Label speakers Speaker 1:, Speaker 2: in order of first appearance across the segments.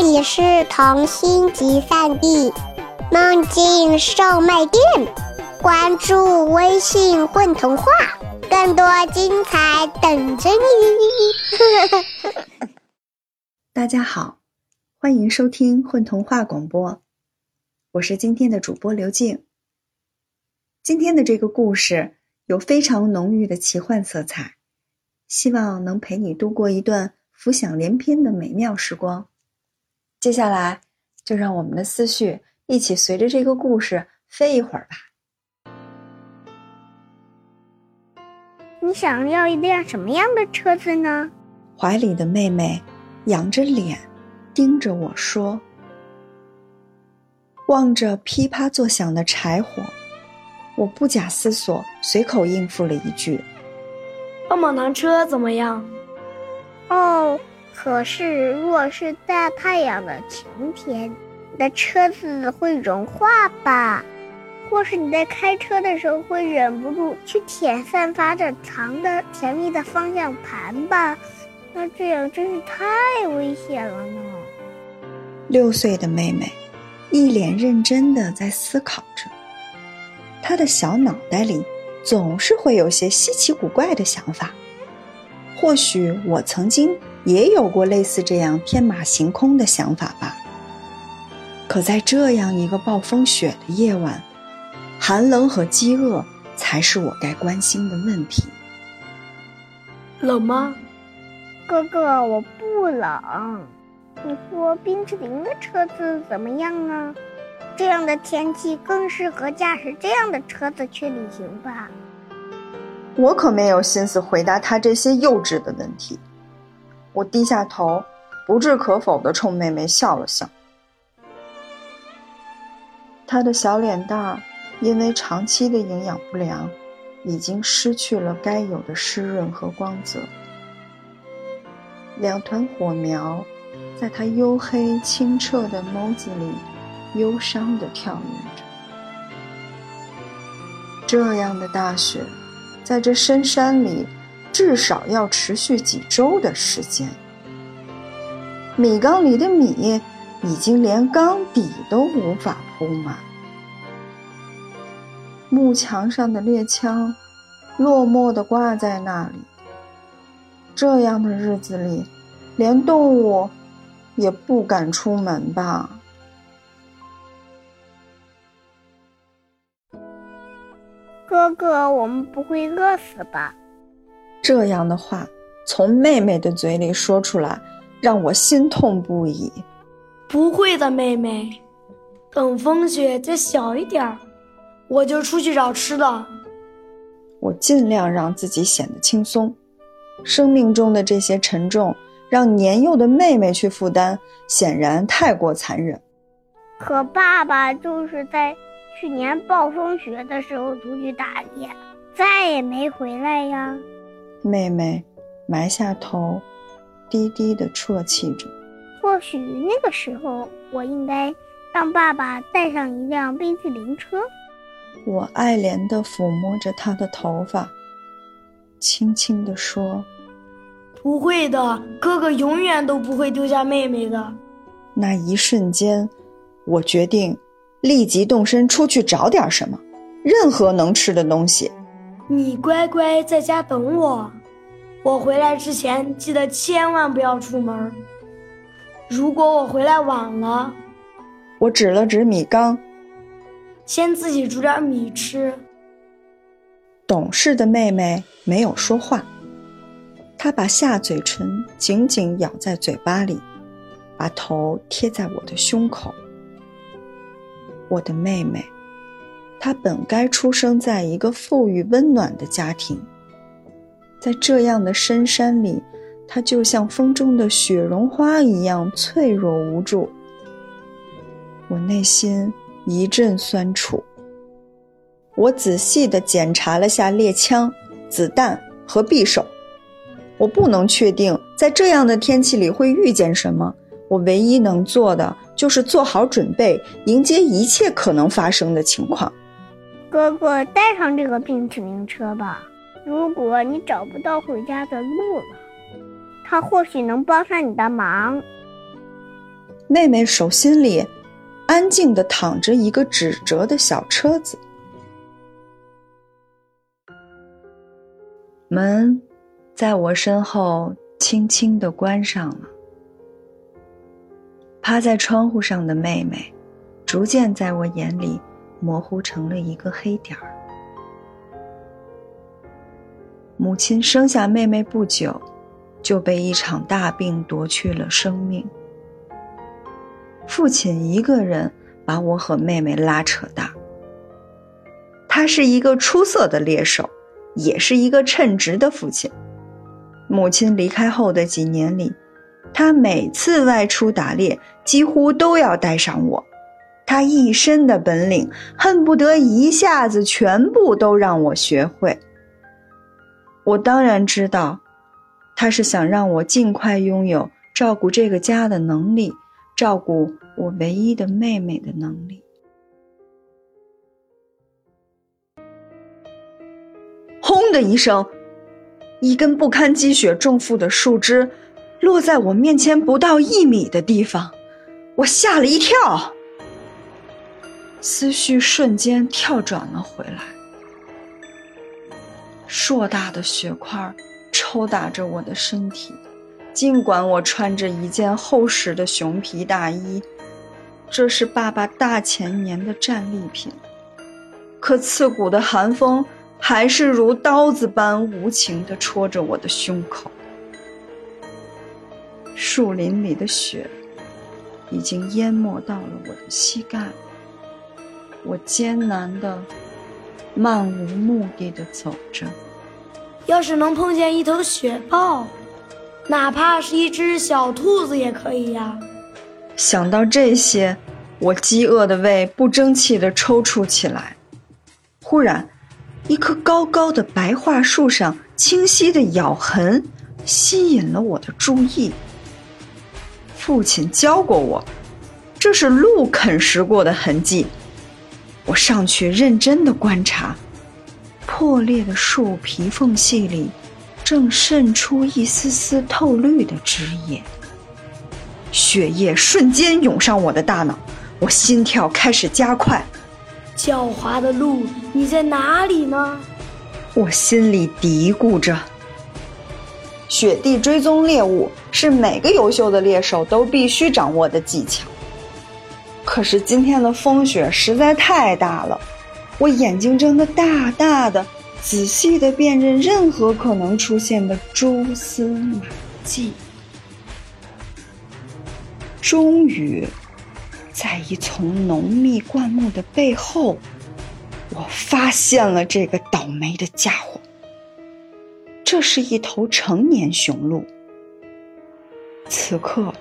Speaker 1: 这里是童心集散地，梦境售卖店。关注微信“混童话”，更多精彩等着你。
Speaker 2: 大家好，欢迎收听混童话广播，我是今天的主播刘静。今天的这个故事有非常浓郁的奇幻色彩，希望能陪你度过一段浮想联翩的美妙时光。接下来，就让我们的思绪一起随着这个故事飞一会儿吧。
Speaker 1: 你想要一辆什么样的车子呢？
Speaker 2: 怀里的妹妹仰着脸，盯着我说，望着噼啪作响的柴火，我不假思索，随口应付了一句：“
Speaker 3: 棒棒糖车怎么样？”
Speaker 1: 哦。可是，若是大太阳的晴天，你的车子会融化吧？或是你在开车的时候会忍不住去舔散发着糖的甜蜜的方向盘吧？那这样真是太危险了呢。
Speaker 2: 六岁的妹妹，一脸认真的在思考着，她的小脑袋里总是会有些稀奇古怪的想法。或许我曾经。也有过类似这样天马行空的想法吧。可在这样一个暴风雪的夜晚，寒冷和饥饿才是我该关心的问题。
Speaker 3: 冷吗？
Speaker 1: 哥哥，我不冷。你说冰淇淋的车子怎么样呢？这样的天气更适合驾驶这样的车子去旅行吧。
Speaker 2: 我可没有心思回答他这些幼稚的问题。我低下头，不置可否地冲妹妹笑了笑。她的小脸蛋儿因为长期的营养不良，已经失去了该有的湿润和光泽。两团火苗在她黝黑清澈的眸子里忧伤地跳跃着。这样的大雪，在这深山里。至少要持续几周的时间。米缸里的米已经连缸底都无法铺满，木墙上的猎枪落寞地挂在那里。这样的日子里，连动物也不敢出门吧？
Speaker 1: 哥哥，我们不会饿死吧？
Speaker 2: 这样的话从妹妹的嘴里说出来，让我心痛不已。
Speaker 3: 不会的，妹妹，等风雪再小一点儿，我就出去找吃的。
Speaker 2: 我尽量让自己显得轻松。生命中的这些沉重，让年幼的妹妹去负担，显然太过残忍。
Speaker 1: 可爸爸就是在去年暴风雪的时候出去打猎，再也没回来呀。
Speaker 2: 妹妹埋下头，低低的啜泣着。
Speaker 1: 或许那个时候，我应该让爸爸带上一辆冰淇淋车。
Speaker 2: 我爱怜地抚摸着他的头发，轻轻地说：“
Speaker 3: 不会的，哥哥永远都不会丢下妹妹的。”
Speaker 2: 那一瞬间，我决定立即动身出去找点什么，任何能吃的东西。
Speaker 3: 你乖乖在家等我，我回来之前记得千万不要出门。如果我回来晚了，
Speaker 2: 我指了指米缸，
Speaker 3: 先自己煮点米吃。
Speaker 2: 懂事的妹妹没有说话，她把下嘴唇紧紧咬在嘴巴里，把头贴在我的胸口。我的妹妹。他本该出生在一个富裕温暖的家庭，在这样的深山里，他就像风中的雪绒花一样脆弱无助。我内心一阵酸楚。我仔细地检查了下猎枪、子弹和匕首。我不能确定在这样的天气里会遇见什么。我唯一能做的就是做好准备，迎接一切可能发生的情况。
Speaker 1: 哥哥，带上这个冰淇淋车吧。如果你找不到回家的路了，它或许能帮上你的忙。
Speaker 2: 妹妹手心里安静地躺着一个纸折的小车子。门在我身后轻轻地关上了。趴在窗户上的妹妹，逐渐在我眼里模糊成了一个黑点儿。母亲生下妹妹不久，就被一场大病夺去了生命。父亲一个人把我和妹妹拉扯大。他是一个出色的猎手，也是一个称职的父亲。母亲离开后的几年里，他每次外出打猎，几乎都要带上我。他一身的本领，恨不得一下子全部都让我学会。我当然知道，他是想让我尽快拥有照顾这个家的能力。照顾我唯一的妹妹的能力。轰的一声，一根不堪积雪重负的树枝落在我面前不到一米的地方，我吓了一跳，思绪瞬间跳转了回来。硕大的雪块抽打着我的身体。尽管我穿着一件厚实的熊皮大衣，这是爸爸大前年的战利品，可刺骨的寒风还是如刀子般无情地戳着我的胸口。树林里的雪已经淹没到了我的膝盖，我艰难的、漫无目的的走着。
Speaker 3: 要是能碰见一头雪豹。哪怕是一只小兔子也可以呀。
Speaker 2: 想到这些，我饥饿的胃不争气的抽搐起来。忽然，一棵高高的白桦树上清晰的咬痕吸引了我的注意。父亲教过我，这是鹿啃食过的痕迹。我上去认真的观察，破裂的树皮缝隙里。正渗出一丝丝透绿的汁液，血液瞬间涌上我的大脑，我心跳开始加快。
Speaker 3: 狡猾的鹿，你在哪里呢？
Speaker 2: 我心里嘀咕着。雪地追踪猎物是每个优秀的猎手都必须掌握的技巧。可是今天的风雪实在太大了，我眼睛睁得大大的。仔细的辨认任何可能出现的蛛丝马迹，终于，在一丛浓密灌木的背后，我发现了这个倒霉的家伙。这是一头成年雄鹿，此刻，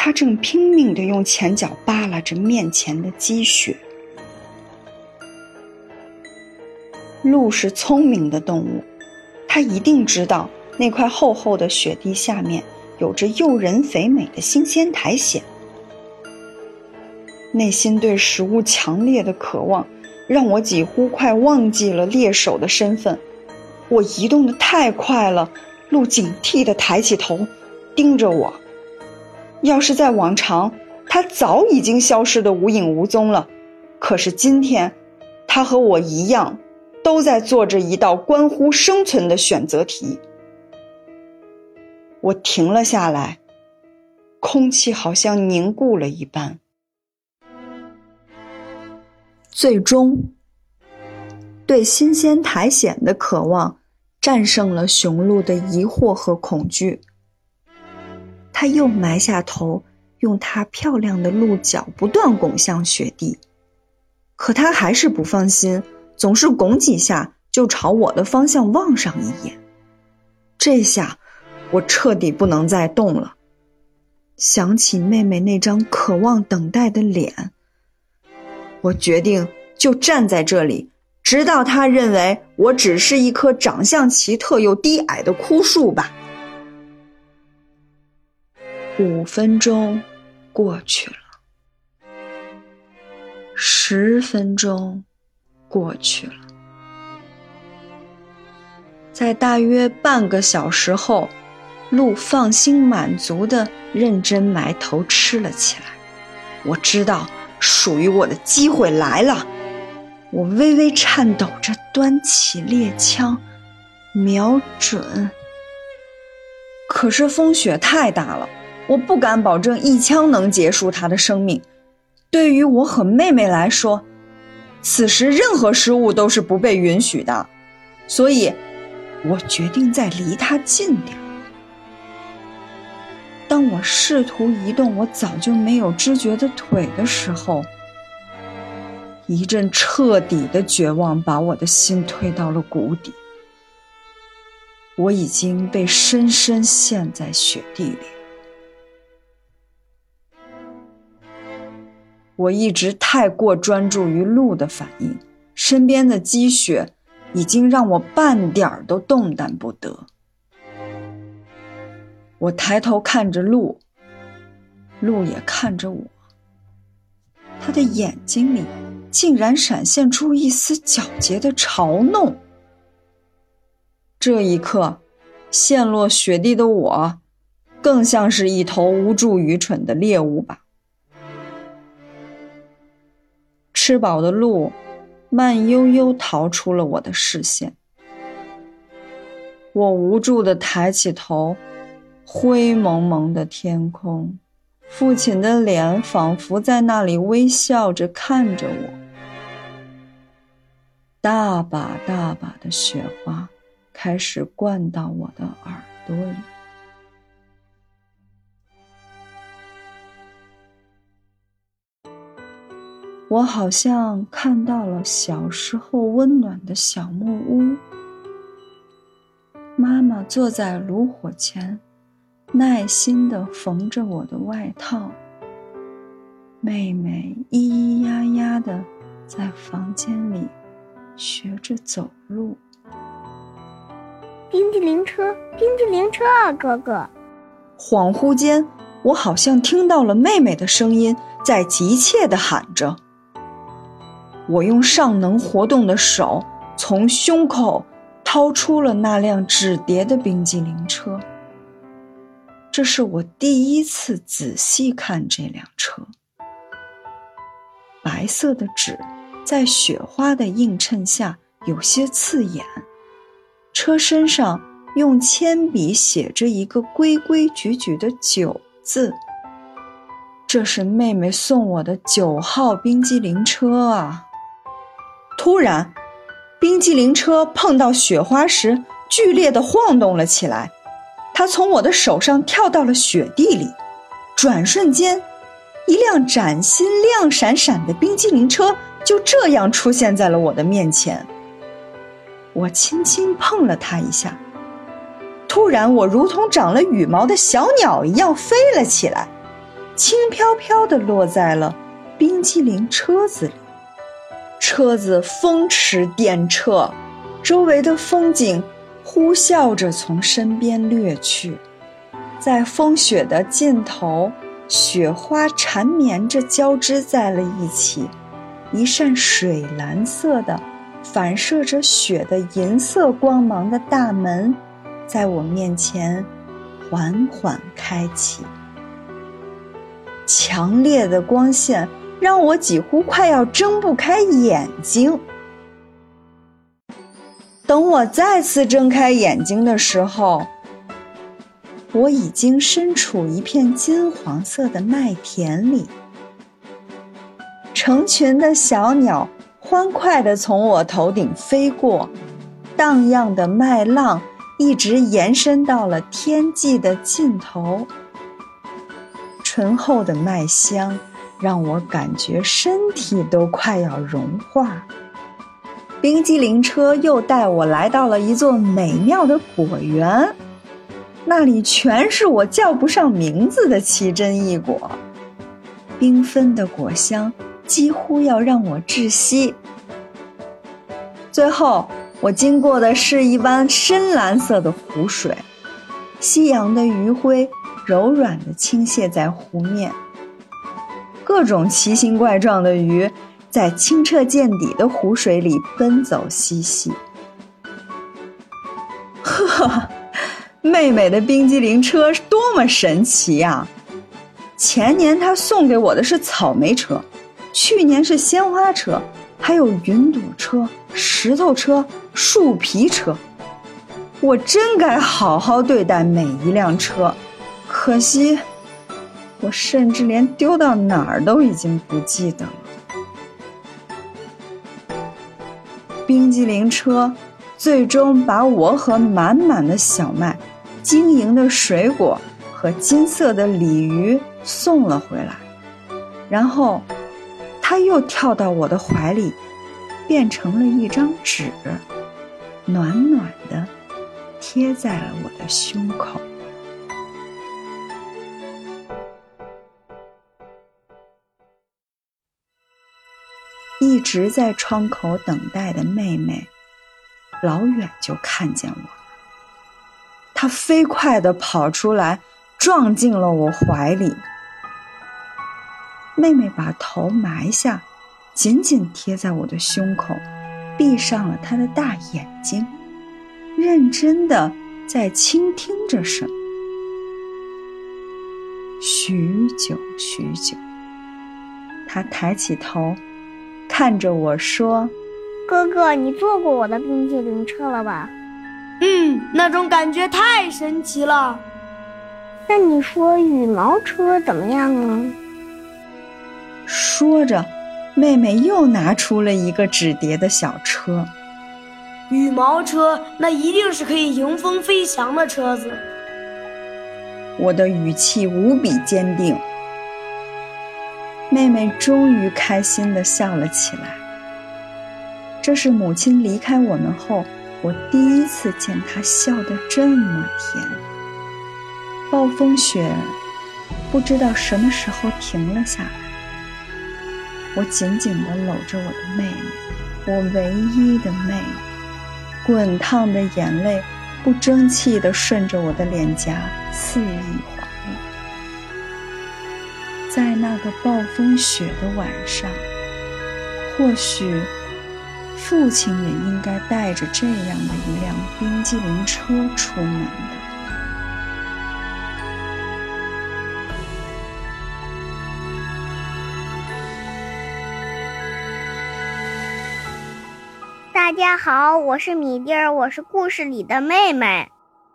Speaker 2: 它正拼命的用前脚扒拉着面前的积雪。鹿是聪明的动物，它一定知道那块厚厚的雪地下面有着诱人肥美的新鲜苔藓。内心对食物强烈的渴望，让我几乎快忘记了猎手的身份。我移动的太快了，鹿警惕地抬起头，盯着我。要是在往常，它早已经消失得无影无踪了。可是今天，它和我一样。都在做着一道关乎生存的选择题。我停了下来，空气好像凝固了一般。最终，对新鲜苔藓的渴望战胜了雄鹿的疑惑和恐惧。他又埋下头，用他漂亮的鹿角不断拱向雪地，可他还是不放心。总是拱几下就朝我的方向望上一眼，这下我彻底不能再动了。想起妹妹那张渴望等待的脸，我决定就站在这里，直到她认为我只是一棵长相奇特又低矮的枯树吧。五分钟过去了，十分钟。过去了，在大约半个小时后，鹿放心满足的认真埋头吃了起来。我知道属于我的机会来了。我微微颤抖着端起猎枪，瞄准。可是风雪太大了，我不敢保证一枪能结束他的生命。对于我和妹妹来说，此时任何失误都是不被允许的。所以，我决定再离他近点。当我试图移动我早就没有知觉的腿的时候，一阵彻底的绝望把我的心推到了谷底。我已经被深深陷在雪地里。我一直太过专注于鹿的反应，身边的积雪已经让我半点儿都动弹不得。我抬头看着鹿，鹿也看着我，他的眼睛里。竟然闪现出一丝皎洁的嘲弄。这一刻，陷落雪地的我，更像是一头无助、愚蠢的猎物吧。吃饱的鹿，慢悠悠逃出了我的视线。我无助地抬起头，灰蒙蒙的天空。父亲的脸仿佛在那里微笑着看着我，大把大把的雪花开始灌到我的耳朵里。我好像看到了小时候温暖的小木屋，妈妈坐在炉火前。耐心地缝着我的外套，妹妹咿咿呀呀地在房间里学着走路。
Speaker 1: 冰激凌车，冰激凌车啊，哥哥！
Speaker 2: 恍惚间，我好像听到了妹妹的声音在急切地喊着。我用尚能活动的手从胸口掏出了那辆纸叠的冰激凌车。这是我第一次仔细看这辆车。白色的纸在雪花的映衬下有些刺眼，车身上用铅笔写着一个规规矩矩的“九”字。这是妹妹送我的九号冰激凌车啊！突然，冰激凌车碰到雪花时剧烈的晃动了起来。它从我的手上跳到了雪地里，转瞬间，一辆崭新、亮闪闪的冰激凌车就这样出现在了我的面前。我轻轻碰了它一下，突然，我如同长了羽毛的小鸟一样飞了起来，轻飘飘地落在了冰激凌车子里。车子风驰电掣，周围的风景。呼啸着从身边掠去，在风雪的尽头，雪花缠绵着交织在了一起。一扇水蓝色的、反射着雪的银色光芒的大门，在我面前缓缓开启。强烈的光线让我几乎快要睁不开眼睛。等我再次睁开眼睛的时候，我已经身处一片金黄色的麦田里。成群的小鸟欢快地从我头顶飞过，荡漾的麦浪一直延伸到了天际的尽头。醇厚的麦香让我感觉身体都快要融化。冰激凌车又带我来到了一座美妙的果园，那里全是我叫不上名字的奇珍异果，缤纷的果香几乎要让我窒息。最后，我经过的是一湾深蓝色的湖水，夕阳的余晖柔软地倾泻在湖面，各种奇形怪状的鱼。在清澈见底的湖水里奔走嬉戏，呵，妹妹的冰激凌车多么神奇呀！前年他送给我的是草莓车，去年是鲜花车，还有云朵车、石头车、树皮车。我真该好好对待每一辆车，可惜我甚至连丢到哪儿都已经不记得了。冰激凌车最终把我和满满的小麦、晶莹的水果和金色的鲤鱼送了回来，然后它又跳到我的怀里，变成了一张纸，暖暖的。贴在了我的胸口。一直在窗口等待的妹妹，老远就看见我了。她飞快的跑出来，撞进了我怀里。妹妹把头埋下，紧紧贴在我的胸口，闭上了她的大眼睛。认真的在倾听着什么，许久许久，他抬起头，看着我说：“
Speaker 1: 哥哥，你坐过我的冰淇淋车了吧？”“
Speaker 3: 嗯，那种感觉太神奇了。”“
Speaker 1: 那你说羽毛车怎么样啊？”
Speaker 2: 说着，妹妹又拿出了一个纸叠的小车。
Speaker 3: 羽毛车，那一定是可以迎风飞翔的车子。
Speaker 2: 我的语气无比坚定。妹妹终于开心的笑了起来。这是母亲离开我们后，我第一次见她笑得这么甜。暴风雪不知道什么时候停了下来。我紧紧地搂着我的妹妹，我唯一的妹妹。滚烫的眼泪不争气地顺着我的脸颊肆意滑。在那个暴风雪的晚上，或许父亲也应该带着这样的一辆冰激凌车出门的。
Speaker 1: 大家好，我是米粒儿，我是故事里的妹妹。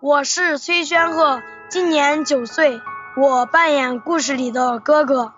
Speaker 3: 我是崔轩鹤，今年九岁，我扮演故事里的哥哥。